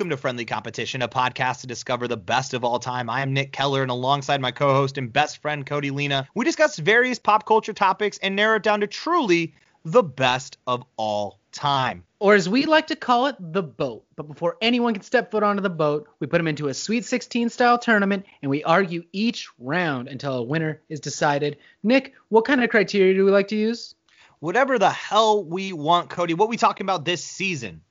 Welcome to Friendly Competition, a podcast to discover the best of all time. I am Nick Keller, and alongside my co host and best friend, Cody Lena, we discuss various pop culture topics and narrow it down to truly the best of all time. Or as we like to call it, the boat. But before anyone can step foot onto the boat, we put them into a Sweet 16 style tournament and we argue each round until a winner is decided. Nick, what kind of criteria do we like to use? Whatever the hell we want, Cody. What are we talking about this season?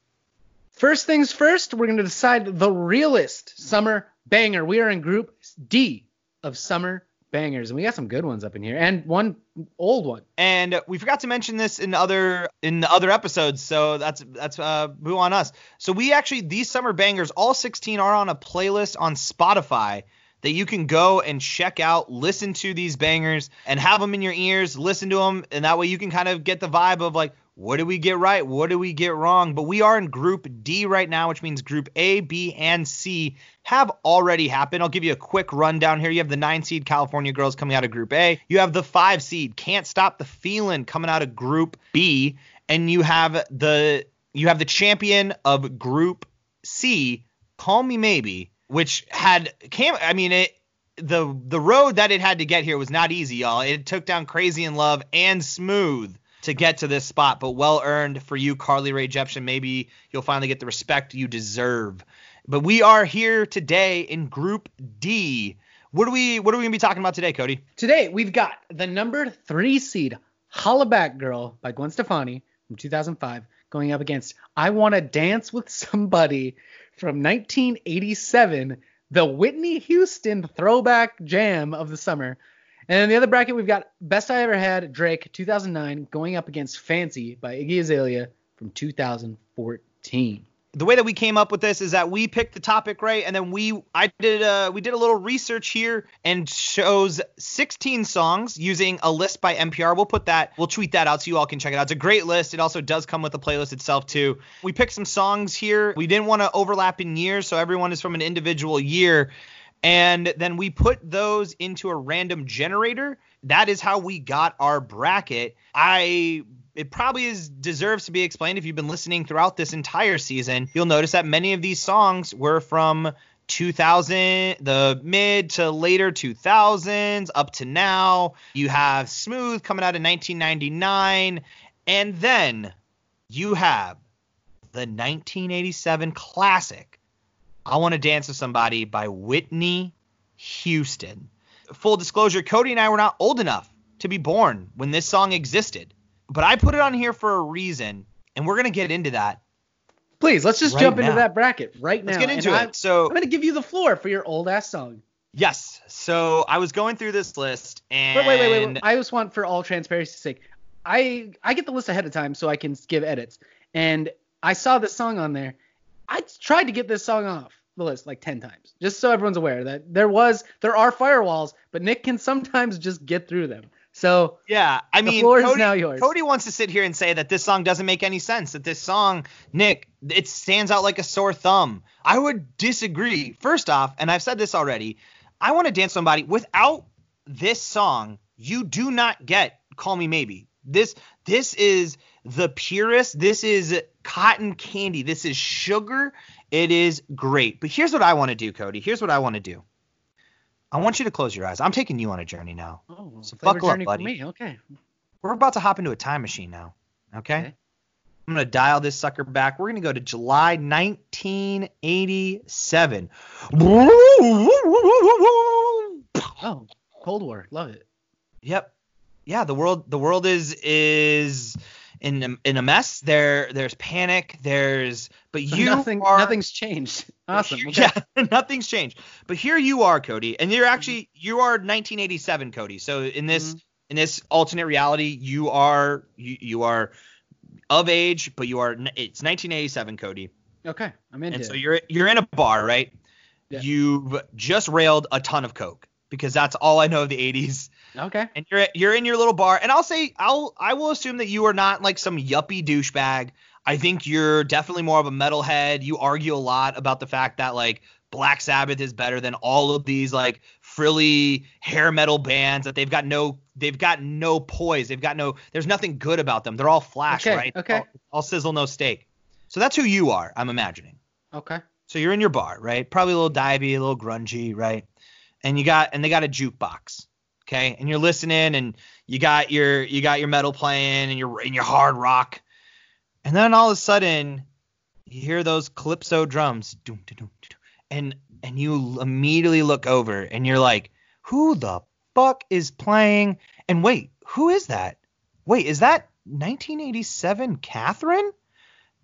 First things first, we're going to decide the realest summer banger. We are in Group D of summer bangers, and we got some good ones up in here, and one old one. And we forgot to mention this in other in the other episodes, so that's that's uh, boo on us. So we actually these summer bangers, all 16 are on a playlist on Spotify that you can go and check out, listen to these bangers, and have them in your ears, listen to them, and that way you can kind of get the vibe of like what do we get right? What do we get wrong? But we are in Group D right now, which means Group A, B, and C have already happened. I'll give you a quick rundown here. You have the nine seed California Girls coming out of Group A. You have the five seed Can't Stop the Feeling coming out of Group B, and you have the you have the champion of Group C, Call Me Maybe, which had came. I mean it. The the road that it had to get here was not easy, y'all. It took down Crazy in Love and Smooth to get to this spot, but well earned for you, Carly Rae Jepsen. Maybe you'll finally get the respect you deserve. But we are here today in Group D. What are we What are we gonna be talking about today, Cody? Today we've got the number three seed Hollaback Girl by Gwen Stefani from 2005 going up against I Want to Dance with Somebody from 1987, the Whitney Houston throwback jam of the summer. And in the other bracket, we've got Best I Ever Had, Drake, 2009, going up against Fancy by Iggy Azalea from 2014 the way that we came up with this is that we picked the topic right and then we I did uh we did a little research here and chose 16 songs using a list by NPR. We'll put that we'll tweet that out so you all can check it out. It's a great list. It also does come with the playlist itself too. We picked some songs here. We didn't want to overlap in years so everyone is from an individual year and then we put those into a random generator. That is how we got our bracket. I it probably is deserves to be explained if you've been listening throughout this entire season. You'll notice that many of these songs were from 2000, the mid to later 2000s up to now. You have Smooth coming out in 1999, and then you have the 1987 classic I Want to Dance with Somebody by Whitney Houston. Full disclosure, Cody and I were not old enough to be born when this song existed, but I put it on here for a reason, and we're going to get into that. Please, let's just right jump now. into that bracket right now. Let's get into And it. I'm, so, I'm going to give you the floor for your old ass song. yes. So I was going through this list, and But wait, wait, wait, wait. I just want, for all transparency's sake, I I get the list ahead of time so I can give edits. And I saw this song on there. I tried to get this song off the list like 10 times, just so everyone's aware that there was, there are firewalls, but Nick can sometimes just get through them. So Yeah, I mean, Cody. Cody wants to sit here and say that this song doesn't make any sense. That this song, Nick, it stands out like a sore thumb. I would disagree. First off, and I've said this already, I want to dance somebody without this song. You do not get "Call Me Maybe." This this is the purest. This is cotton candy. This is sugar. It is great. But here's what I want to do, Cody. Here's what I want to do. I want you to close your eyes. I'm taking you on a journey now. oh, So buckle up, journey buddy. for me. Okay. We're about to hop into a time machine now. Okay? Okay. I'm going to dial this sucker back. We're going to go to July 1987. Oh, Cold War. Love it. Yep. Yeah, the world the world is is in a, in a mess. There there's panic, there's but So you nothing, are nothing's changed. Awesome. Okay. Yeah, nothing's changed. But here you are, Cody, and you're actually you are 1987, Cody. So in this Mhm. in this alternate reality, you are you, you are of age, but you are it's 1987, Cody. Okay. I'm in. And so you're you're in a bar, right? Yeah. You've just railed a ton of coke because that's all I know of the 80s. Okay. And you're you're in your little bar, and I'll say I'll I will assume that you are not like some yuppie douchebag. I think you're definitely more of a metalhead. You argue a lot about the fact that like Black Sabbath is better than all of these like frilly hair metal bands that they've got no they've got no poise. They've got no there's nothing good about them. They're all flash, Okay, right? okay. All, all sizzle no steak. So that's who you are, I'm imagining. Okay. So you're in your bar, right? Probably a little divey, a little grungy, right? And you got and they got a jukebox, okay? And you're listening, and you got your you got your metal playing, and your and your hard rock, and then all of a sudden you hear those calypso drums, and and you immediately look over, and you're like, who the fuck is playing? And wait, who is that? Wait, is that 1987 Catherine?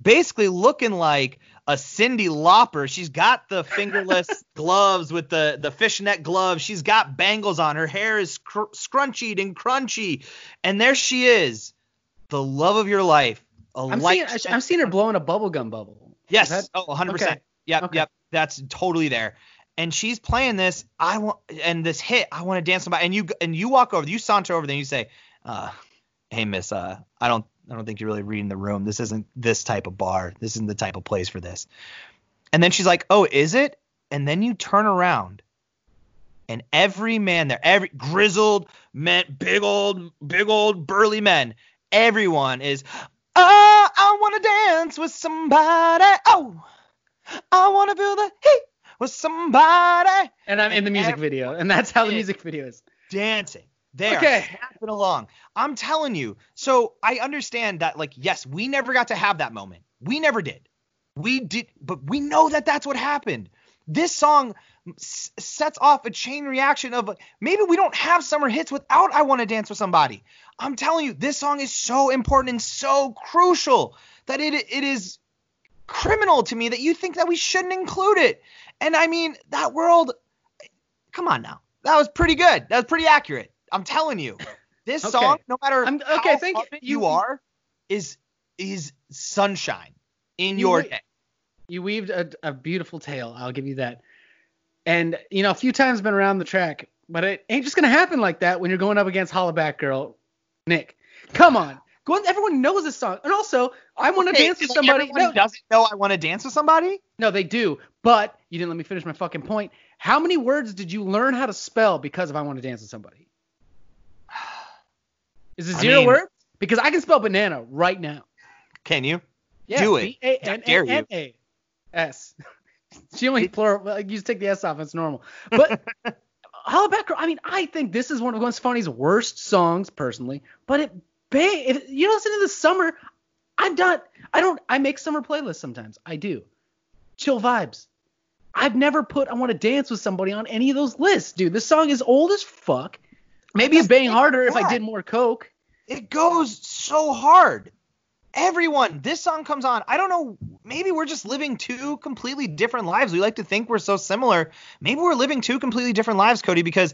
Basically looking like a Cyndi Lauper. She's got the fingerless gloves with the the fishnet gloves. She's got bangles on. Her hair is cr- scrunchied and crunchy. And there she is, the love of your life. A I'm light seeing I'm seeing her blowing a bubblegum bubble. Yes. That- oh, 100%. okay. Yep, Okay. yep. That's totally there. And she's playing this. I want and this hit. I want to dance somebody. And you and you walk over. You saunter over there. and you say, uh, "Hey, Miss. Uh, I don't. I don't think you're really reading the room. This isn't this type of bar. This isn't the type of place for this." And then she's like, "Oh, is it?" And then you turn around, and every man there, every grizzled men, big old, big old burly men, everyone is, "Oh, I want to dance with somebody. Oh." I wanna feel the heat with somebody And I'm in the music video, and that's how the music video is. dancing. They Okay. snapping along. I'm telling you. So I understand that, like, yes, we never got to have that moment. We never did. We did, but we know that that's what happened. This song s- sets off a chain reaction of like, maybe we don't have summer hits without I Want to Dance with Somebody. I'm telling you, this song is so important and so crucial that it it is criminal to me that you think that we shouldn't include it. And I mean, that world, come on now. That was pretty good. That was pretty accurate. I'm telling you. This Okay. song, no matter I'm- how okay, thank you. You- are, is is sunshine in You your wait- day. You weaved a, a beautiful tale. I'll give you that. And you know, a few times been around the track, but it ain't just gonna happen like that when you're going up against Hollaback Girl, Nick. Come on, go on. Everyone knows this song, and also I want to Okay, dance with somebody. everyone No, doesn't know I want to dance with somebody. no, they do. But you didn't let me finish my fucking point. How many words did you learn how to spell because of I want to dance with somebody? Is it I zero mean- words? Because I can spell banana right now. Can you? Yeah, Do it. B A N I dare you. N A S. She only plural. Well, you just take the S off. It's normal. But Hollaback Girl. I mean, I think this is one of Gwen Stefani's worst songs, personally. But it, ba- if you listen to the summer, I'm not. I don't. I make summer playlists sometimes. I do. Chill vibes. I've never put I want to dance with somebody on any of those lists, dude. This song is old as fuck. Maybe it'd bang harder if I did more coke. It goes so hard. Everyone, this song comes on. I don't know. Maybe we're just living two completely different lives. We like to think we're so similar. Maybe we're living two completely different lives, Cody, because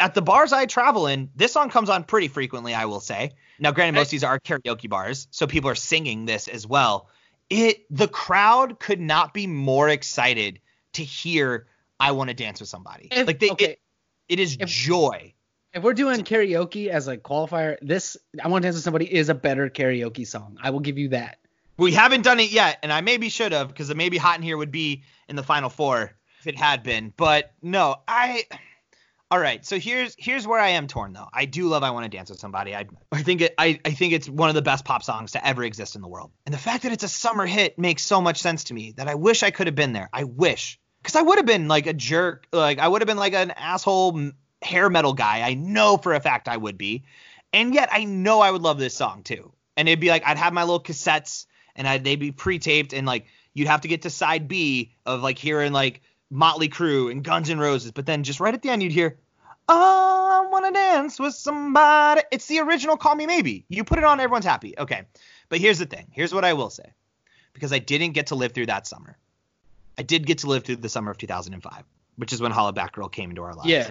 at the bars I travel in, this song comes on pretty frequently, I will say. Now, granted, most of these are karaoke bars, so people are singing this as well. It the crowd could not be more excited to hear I want to dance with somebody. If- like they, okay. it, it is If- joy. If we're doing karaoke as a qualifier, this I want to dance with somebody is a better karaoke song. I will give you that. We haven't done it yet, and I maybe should have because it maybe hot in here would be in the final four if it had been. But no, I. All right, so here's here's where I am torn though. I do love I Want to Dance with Somebody. I I think it I, I think it's one of the best pop songs to ever exist in the world. And the fact that it's a summer hit makes so much sense to me that I wish I could have been there. I wish because I would have been like a jerk, like I would have been like an asshole hair metal guy. I know for a fact I would be, and yet I know I would love this song too. And it'd be like I'd have my little cassettes and I'd, they'd be pre-taped and like you'd have to get to side B of like hearing like Motley Crue and Guns N' Roses, but then just right at the end you'd hear, "Oh, I wanna dance with somebody." It's the original "Call Me Maybe." You put it on, everyone's happy. Okay, but here's the thing. Here's what I will say, because I didn't get to live through that summer. I did get to live through the summer of 2005, which is when Hollaback Girl came into our lives. Yeah.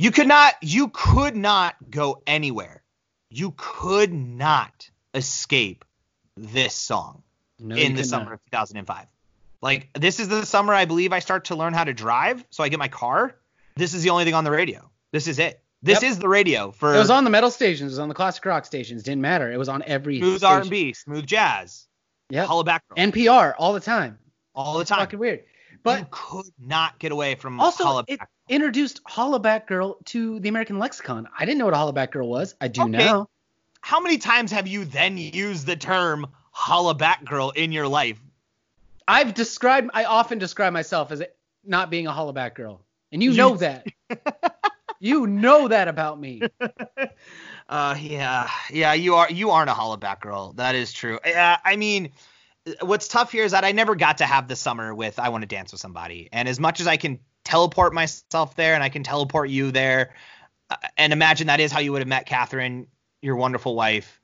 You could not you could not go anywhere. You could not escape this song No, in the summer not. of 2005. Like this is the summer I believe I start to learn how to drive, so I get my car. This is the only thing on the radio. This is it. This Yep. is the radio for It was on the metal stations. It was on the classic rock stations. Didn't matter. It was on every smooth station. R&B, smooth jazz, Yeah. Hollaback NPR all the time. all the It's time. fucking weird. But you could not get away from also, Hollaback. it introduced Hollaback Girl to the American lexicon. I didn't know what a Hollaback Girl was. I do Okay. now. How many times have you then used the term Hollaback Girl in your life? I've described, I often describe myself as not being a hollaback girl, and you know that. you know that about me. Uh, yeah, yeah, you are you aren't a hollaback girl. That is true. Yeah, I mean, what's tough here is that I never got to have the summer with I want to dance with somebody, and as much as I can teleport myself there and I can teleport you there, uh, and imagine that is how you would have met Catherine, your wonderful wife.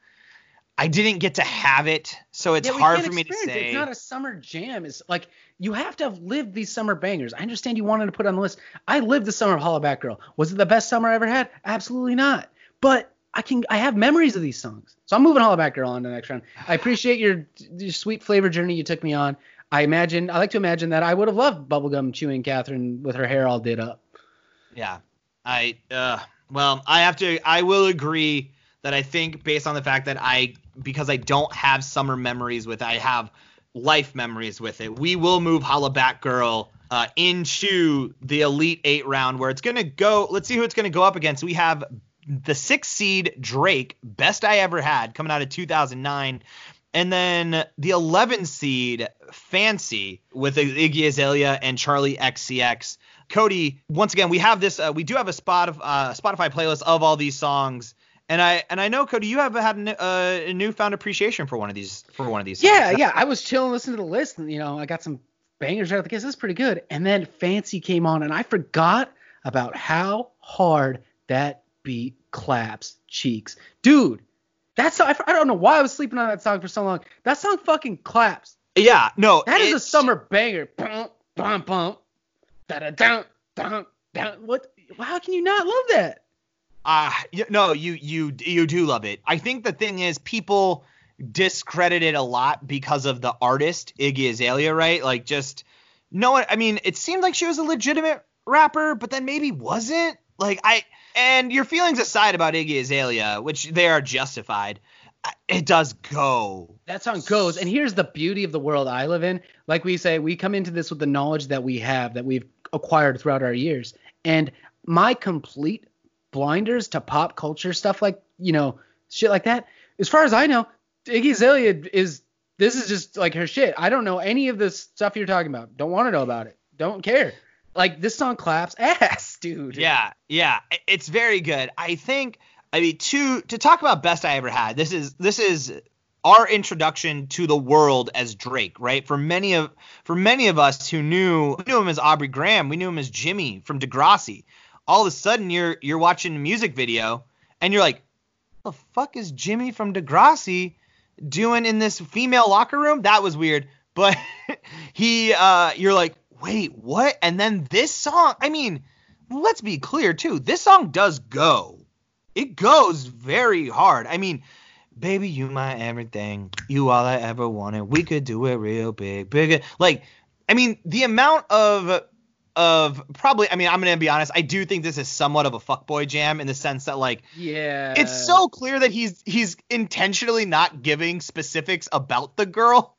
I didn't get to have it, so it's Yeah, hard for me to say. It's not a summer jam. It's like you have to have lived these summer bangers. I understand you wanted to put on the list. I lived the summer of Hollaback Girl. Was it the best summer I ever had? Absolutely not. But I can I have memories of these songs. So I'm moving Hollaback Girl on to the next round. I appreciate your, your sweet flavor journey you took me on. I imagine I like to imagine that I would have loved bubblegum chewing Catherine with her hair all did up. Yeah. I uh well, I have to I will agree that I think based on the fact that I because I don't have summer memories with it, I have life memories with it. We will move Hollaback Girl uh, into the Elite 8 round where it's going to go let's see who it's going to go up against. We have the six seed Drake, best I ever had coming out of 2009. And then the 11 seed Fancy with Iggy Azalea and Charli XCX. Cody, once again, we have this. Uh, we do have a spot of uh, Spotify playlist of all these songs, and I and I know Cody, you have had a, uh, a newfound appreciation for one of these for one of these. Yeah, songs. yeah. I was chilling, listening to the list, and you know, I got some bangers out the gate. This is pretty good. And then Fancy came on, and I forgot about how hard that beat claps cheeks, dude. That's I, I don't know why I was sleeping on that song for so long. That song fucking claps. yeah. No, That is a summer banger. Bum, bum, bum. Da da. What? How can you not love that? Uh, no, you you you do love it. I think the thing is people discredit it a lot because of the artist Iggy Azalea, right? Like just no one. I mean, it seemed like she was a legitimate rapper, but then maybe wasn't. Like I and your feelings aside about Iggy Azalea, which they are justified, it does go. That song goes, and here's the beauty of the world I live in. Like we say, we come into this with the knowledge that we have, that we've acquired throughout our years. And my complete blinders to pop culture stuff, like, you know, shit like that, as far as I know, Iggy Azalea is, this is just like her shit. I don't know any of the stuff you're talking about. Don't want to know about it. Don't care. Like, this song claps ass, dude. Yeah, yeah, it's very good. I think I mean to to talk about best I ever had. This is this is our introduction to the world as Drake, right? For many of for many of us who knew we knew him as Aubrey Graham, we knew him as Jimmy from Degrassi. All of a sudden you're you're watching a music video and you're like, the fuck is Jimmy from Degrassi doing in this female locker room? That was weird. But he uh you're like, wait, what? And then this song, I mean, let's be clear too. This song does go. It goes very hard. I mean, baby, you my everything. You all I ever wanted. We could do it real big, bigger. Like, I mean, the amount of of probably. I mean, I'm gonna be honest. I do think this is somewhat of a fuckboy jam in the sense that like Yeah. it's so clear that he's he's intentionally not giving specifics about the girl.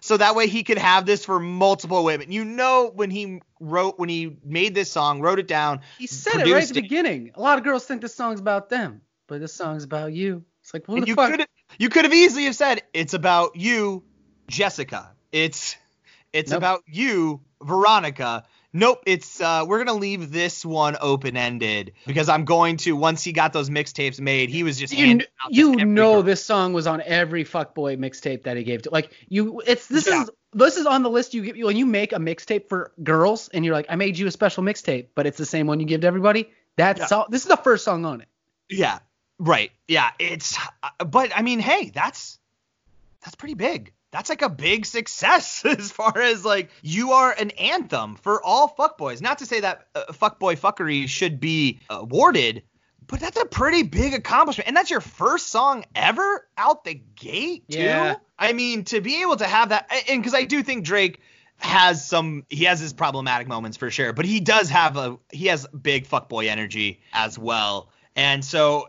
So that way he could have this for multiple women. You know when he wrote when he made this song, wrote it down. He said it right at the it. beginning. A lot of girls think this song's about them, but this song's about you. It's like, what And the you fuck? could you could have easily have said it's about you, Jessica. It's it's Nope. about you, Veronica. Nope, it's uh we're gonna leave this one open ended because I'm going to once he got those mixtapes made, he was just you, you know girl. this song was on every fuckboy mixtape that he gave to like you it's this Yeah. is this is on the list you give you when you make a mixtape for girls and you're like I made you a special mixtape but it's the same one you give to everybody that's Yeah. all this is the first song on it Yeah, right. Yeah, it's uh, but I mean, hey, that's that's pretty big. That's like a big success as far as like you are an anthem for all fuckboys. Not to say that uh, fuckboy fuckery should be awarded, but that's a pretty big accomplishment. And that's your first song ever out the gate, too. Yeah. I mean, to be able to have that and because I do think Drake has some he has his problematic moments for sure, but he does have a he has big fuckboy energy as well. And so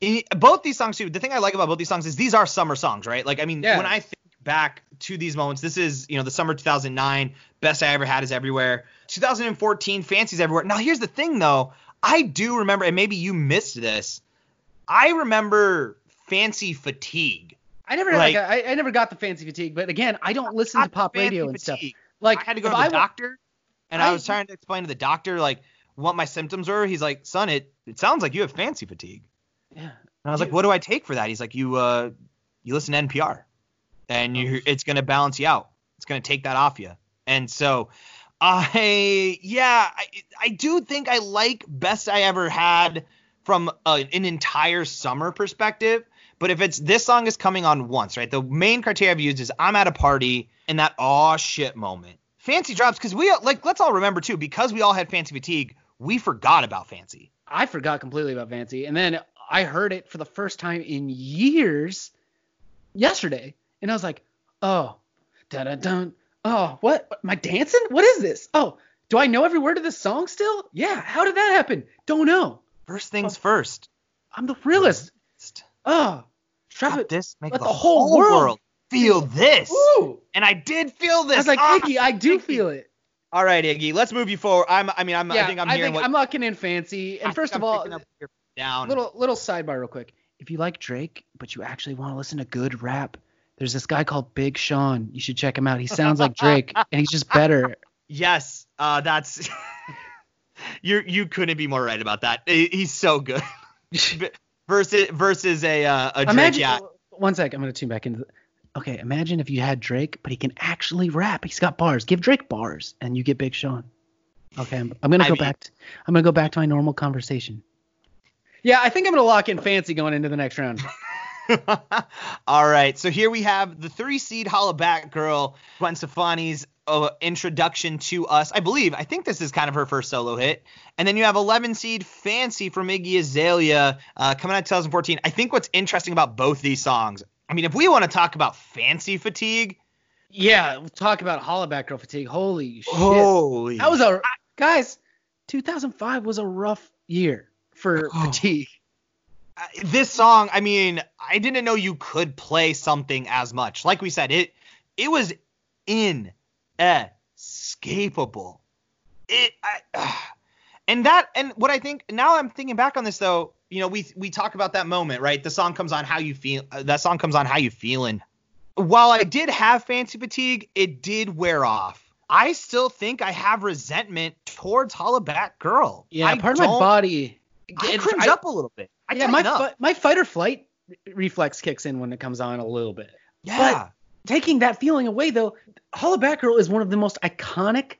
it, it- both these songs too. The thing I like about both these songs is these are summer songs, right? Like I mean, Yeah. when I think back to these moments, this is you know the summer 2009 best I ever had is everywhere. 2014 fancies everywhere. Now here's the thing though, I do remember, and maybe you missed this. I remember fancy fatigue I never like, like I, I, never got the fancy fatigue, but again, I don't listen to pop radio and stuff. Like I had to go to the I, doctor, and I, I, was trying to explain to the doctor like what my symptoms were. He's like, "Son, it it sounds like you have fancy fatigue." Yeah. And I was Dude. like, "What do I take for that?" He's like, "You uh you listen to NPR, and you oh. it's gonna balance you out. It's gonna take that off you." And so I yeah, I, I do think I like best I ever had from a, an entire summer perspective. But if it's this song is coming on once, right? The main criteria I've used is I'm at a party in that aw shit moment. Fancy drops because we like let's all remember too because we all had fancy fatigue. We forgot about fancy. I forgot completely about fancy, and then I heard it for the first time in years yesterday, and I was like, oh, da da dun. Oh, what? Am I dancing? What is this? Oh, do I know every word of this song still? Yeah. How did that happen? Don't know. First things oh, first. I'm the realist. Oh, Trap this make the, the, whole, whole world. world. feel this. Ooh. And I did feel this. I was like, ah, Iggy, I do Iggy. feel it. All right, Iggy, let's move you forward. I'm, I mean, I'm, yeah, I think I'm I hearing think what, I'm locking in fancy. And I first of all, down. Little, little sidebar, real quick. If you like Drake, but you actually want to listen to good rap, there's this guy called Big Sean. You should check him out. He sounds like Drake, and he's just better. Yes, uh, that's you. You couldn't be more right about that. He's so good. versus versus a uh, a Drake. Imagine, yeah. One sec, I'm gonna tune back into. The, okay, imagine if you had Drake, but he can actually rap. He's got bars. Give Drake bars, and you get Big Sean. Okay, I'm, I'm gonna I go mean, back. To, I'm gonna go back to my normal conversation. Yeah, I think I'm gonna lock in Fancy going into the next round. All right, so here we have the three seed Hollaback Girl, Gwen Stefani's uh, introduction to us. I believe, I think this is kind of her first solo hit. And then you have 11 seed Fancy from Iggy Azalea uh, coming out 2014. I think what's interesting about both these songs, I mean, if we want to talk about fancy fatigue. Yeah, we'll talk about Hollaback Girl fatigue. Holy shit. Holy. That was a. Guys, 2005 was a rough year for oh. fatigue this song, I mean, I didn't know you could play something as much. Like we said, it it was inescapable. It I, uh, and that and what I think now I'm thinking back on this though, you know, we we talk about that moment, right? The song comes on how you feel uh, that song comes on how you feeling. While I did have fancy fatigue, it did wear off. I still think I have resentment towards Hollaback Girl. Yeah, I part of my body I cringe I, up a little bit. I yeah, my fi- my fight or flight reflex kicks in when it comes on a little bit. Yeah. But taking that feeling away though, Hollaback Girl is one of the most iconic,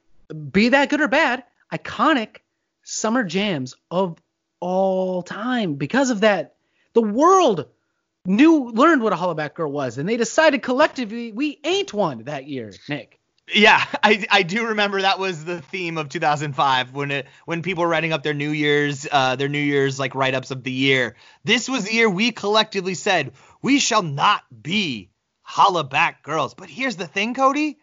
be that good or bad, iconic summer jams of all time. Because of that, the world knew learned what a Hollaback Girl was, and they decided collectively we ain't one that year, Nick. Yeah, I, I do remember that was the theme of 2005 when it when people were writing up their New Year's uh, their New Year's like write ups of the year. This was the year we collectively said we shall not be holla back girls. But here's the thing, Cody.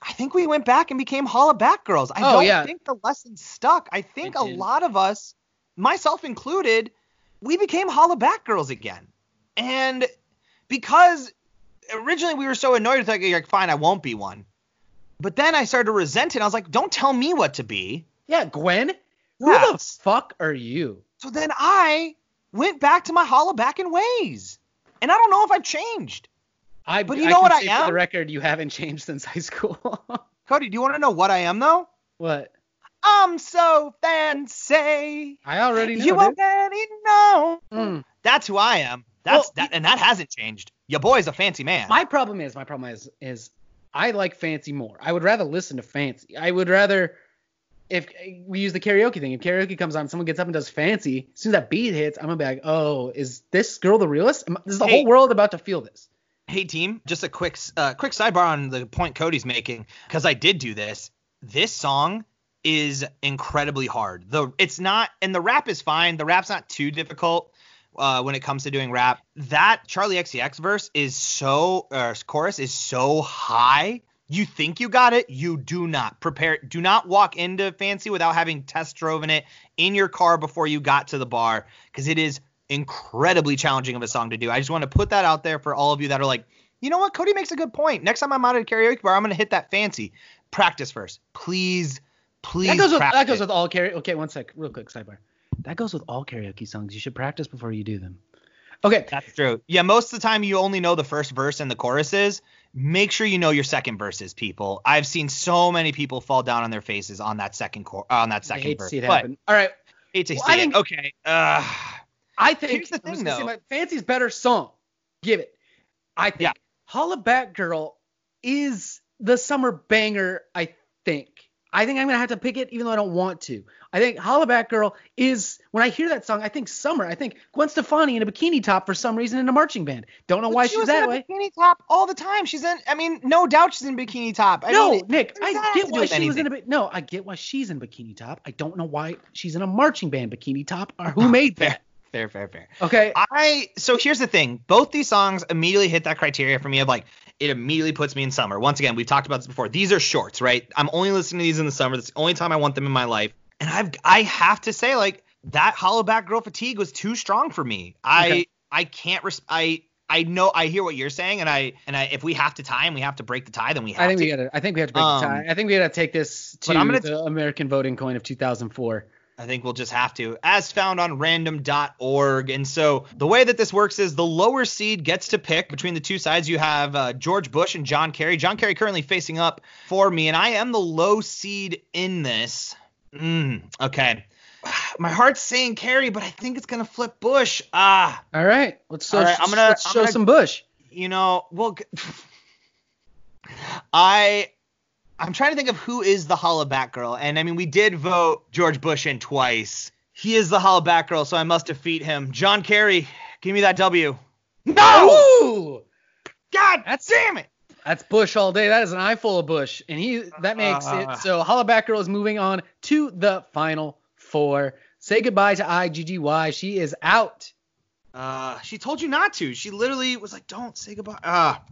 I think we went back and became holla back girls. I oh, don't yeah. think the lesson stuck. I think a lot of us, myself included, we became holla back girls again. And because originally we were so annoyed with like, like fine, I won't be one. But then I started to resent it. I was like, don't tell me what to be. Yeah, Gwen. Yeah. Who the fuck are you? So then I went back to my hollabacking ways. And I don't know if I've changed. I, but you I know what I am? For the record, you haven't changed since high school. Cody, do you want to know what I am though? What? I'm so fancy. I already know. You dude. already know. Mm. That's who I am. That's well, that, and that hasn't changed. Your boy's a fancy man. My problem is, my problem is, is I like fancy more. I would rather listen to fancy. I would rather if we use the karaoke thing. If karaoke comes on, someone gets up and does fancy. As soon as that beat hits, I'm gonna be like, oh, is this girl the realist? Is the hey, whole world about to feel this? Hey team, just a quick uh, quick sidebar on the point Cody's making because I did do this. This song is incredibly hard. The it's not and the rap is fine. The rap's not too difficult uh, when it comes to doing rap. That Charli XCX verse is so, uh, chorus is so high. You think you got it, you do not. Prepare, do not walk into Fancy without having test driven it in your car before you got to the bar because it is incredibly challenging of a song to do. I just want to put that out there for all of you that are like, you know what, Cody makes a good point. Next time I'm out at a karaoke bar, I'm gonna hit that Fancy. Practice first, please, please. That goes with that goes with all karaoke. Okay, one sec, real quick sidebar. That goes with all karaoke songs. You should practice before you do them. Okay. That's true. Yeah, most of the time you only know the first verse and the choruses. Make sure you know your second verses, people. I've seen so many people fall down on their faces on that second cor- on that I second hate to see it happen. All right. hate to Well, see I it. Okay. Uh, I think Here's the thing, just gonna say though. my Fancy's better song. Give it. I think Yeah. Hollaback Girl is the summer banger, I think. I think I'm gonna have to pick it even though I don't want to. I think Hollaback Girl is when I hear that song, I think summer. I think Gwen Stefani in a bikini top for some reason in a marching band. Don't know why she she's was that in a way. bikini top all the time. She's in. I mean, no doubt she's in bikini top. I no, mean, Nick, what does that I get why she was in a anything? no, I get why she's in bikini top. I don't know why she's in a marching band bikini top or who oh, made that. fair, fair, fair. Okay, I so here's the thing. Both these songs immediately hit that criteria for me of like it immediately puts me in summer. Once again, we've talked about this before. These are shorts, right? I'm only listening to these in the summer. That's the only time I want them in my life. And I've I have to say like that Hollaback Girl Fatigue was too strong for me. I Okay. I can't res- I I know I hear what you're saying and I and I if we have to tie and we have to break the tie then we have I think to. we gotta. I think we have to break Um, the tie. I think we gotta take this to I'm gonna- the American voting coin of 2004. I think we'll just have to, as found on random.org. And so the way that this works is the lower seed gets to pick between the two sides. You have uh, George Bush and John Kerry. John Kerry currently facing up for me, and I am the low seed in this. Mm, okay. My heart's saying Kerry, but I think it's gonna flip Bush. Ah, All right, let's show, right, I'm gonna- let's I'm show gonna- some Bush. you know, well, I I'm trying to think of who is the Hollaback girl, and I mean we did vote George Bush in twice. He is the Hollaback girl, so I must defeat him. John Kerry, give me that W. No! Ooh, God That's- damn it! that's Bush all day. That is an eye full of Bush, and he that makes Uh. it so. Hollaback Girl is moving on to the final four. Say goodbye to IGGY. She is out. Uh, she told you not to. She literally was like, "Don't say goodbye." Ah.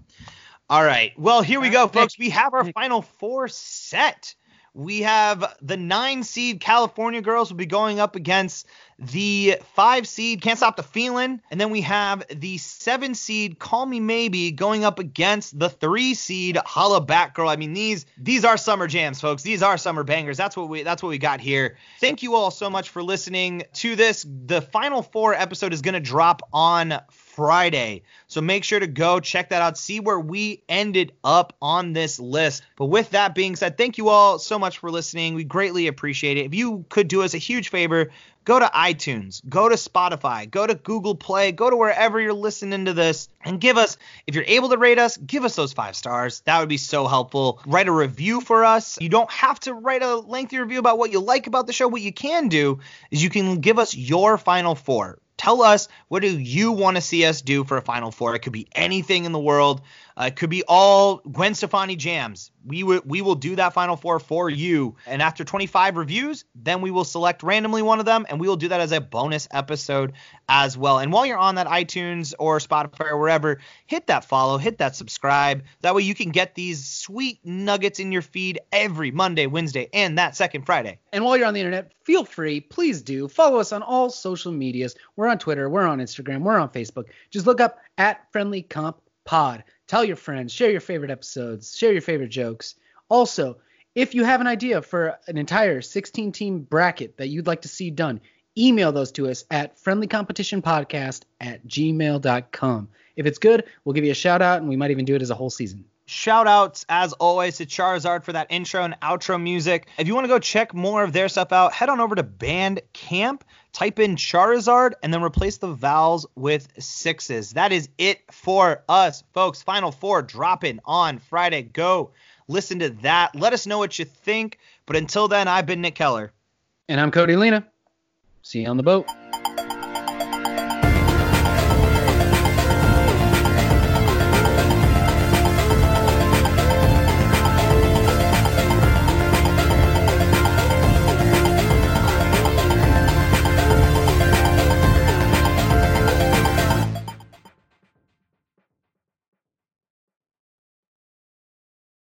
All right. Well, here we go, folks. We have our final four set. We have the nine seed California girls will be going up against the five seed Can't Stop the Feeling, and then we have the seven seed Call Me Maybe going up against the three seed Hollaback Girl. I mean these these are summer jams, folks. These are summer bangers. That's what we that's what we got here. Thank you all so much for listening to this. The final four episode is gonna drop on Friday. So make sure to go check that out, see where we ended up on this list. But with that being said, thank you all so much for listening. We greatly appreciate it. If you could do us a huge favor, go to iTunes, go to Spotify, go to Google Play, go to wherever you're listening to this and give us, if you're able to rate us, give us those five stars. That would be so helpful. Write a review for us. You don't have to write a lengthy review about what you like about the show. What you can do is you can give us your final four. Tell us what do you want to see us do for a Final Four. It could be anything in the world. Uh, it could be all Gwen Stefani jams. We will we will do that Final Four for you. And after 25 reviews, then we will select randomly one of them, and we will do that as a bonus episode as well. And while you're on that iTunes or Spotify or wherever, hit that follow, hit that subscribe. That way you can get these sweet nuggets in your feed every Monday, Wednesday, and that second Friday. And while you're on the internet, feel free, please do follow us on all social medias. We're on Twitter, we're on Instagram, we're on Facebook. Just look up at Friendly Comp Pod. Tell your friends, share your favorite episodes, share your favorite jokes. Also, if you have an idea for an entire 16 team bracket that you'd like to see done, email those to us at friendlycompetitionpodcast at gmail.com. If it's good, we'll give you a shout out and we might even do it as a whole season. Shout outs as always to Charizard for that intro and outro music. If you want to go check more of their stuff out, head on over to Bandcamp, type in Charizard, and then replace the vowels with sixes. That is it for us, folks. Final four dropping on Friday. Go listen to that. Let us know what you think. But until then, I've been Nick Keller. And I'm Cody Lena. See you on the boat.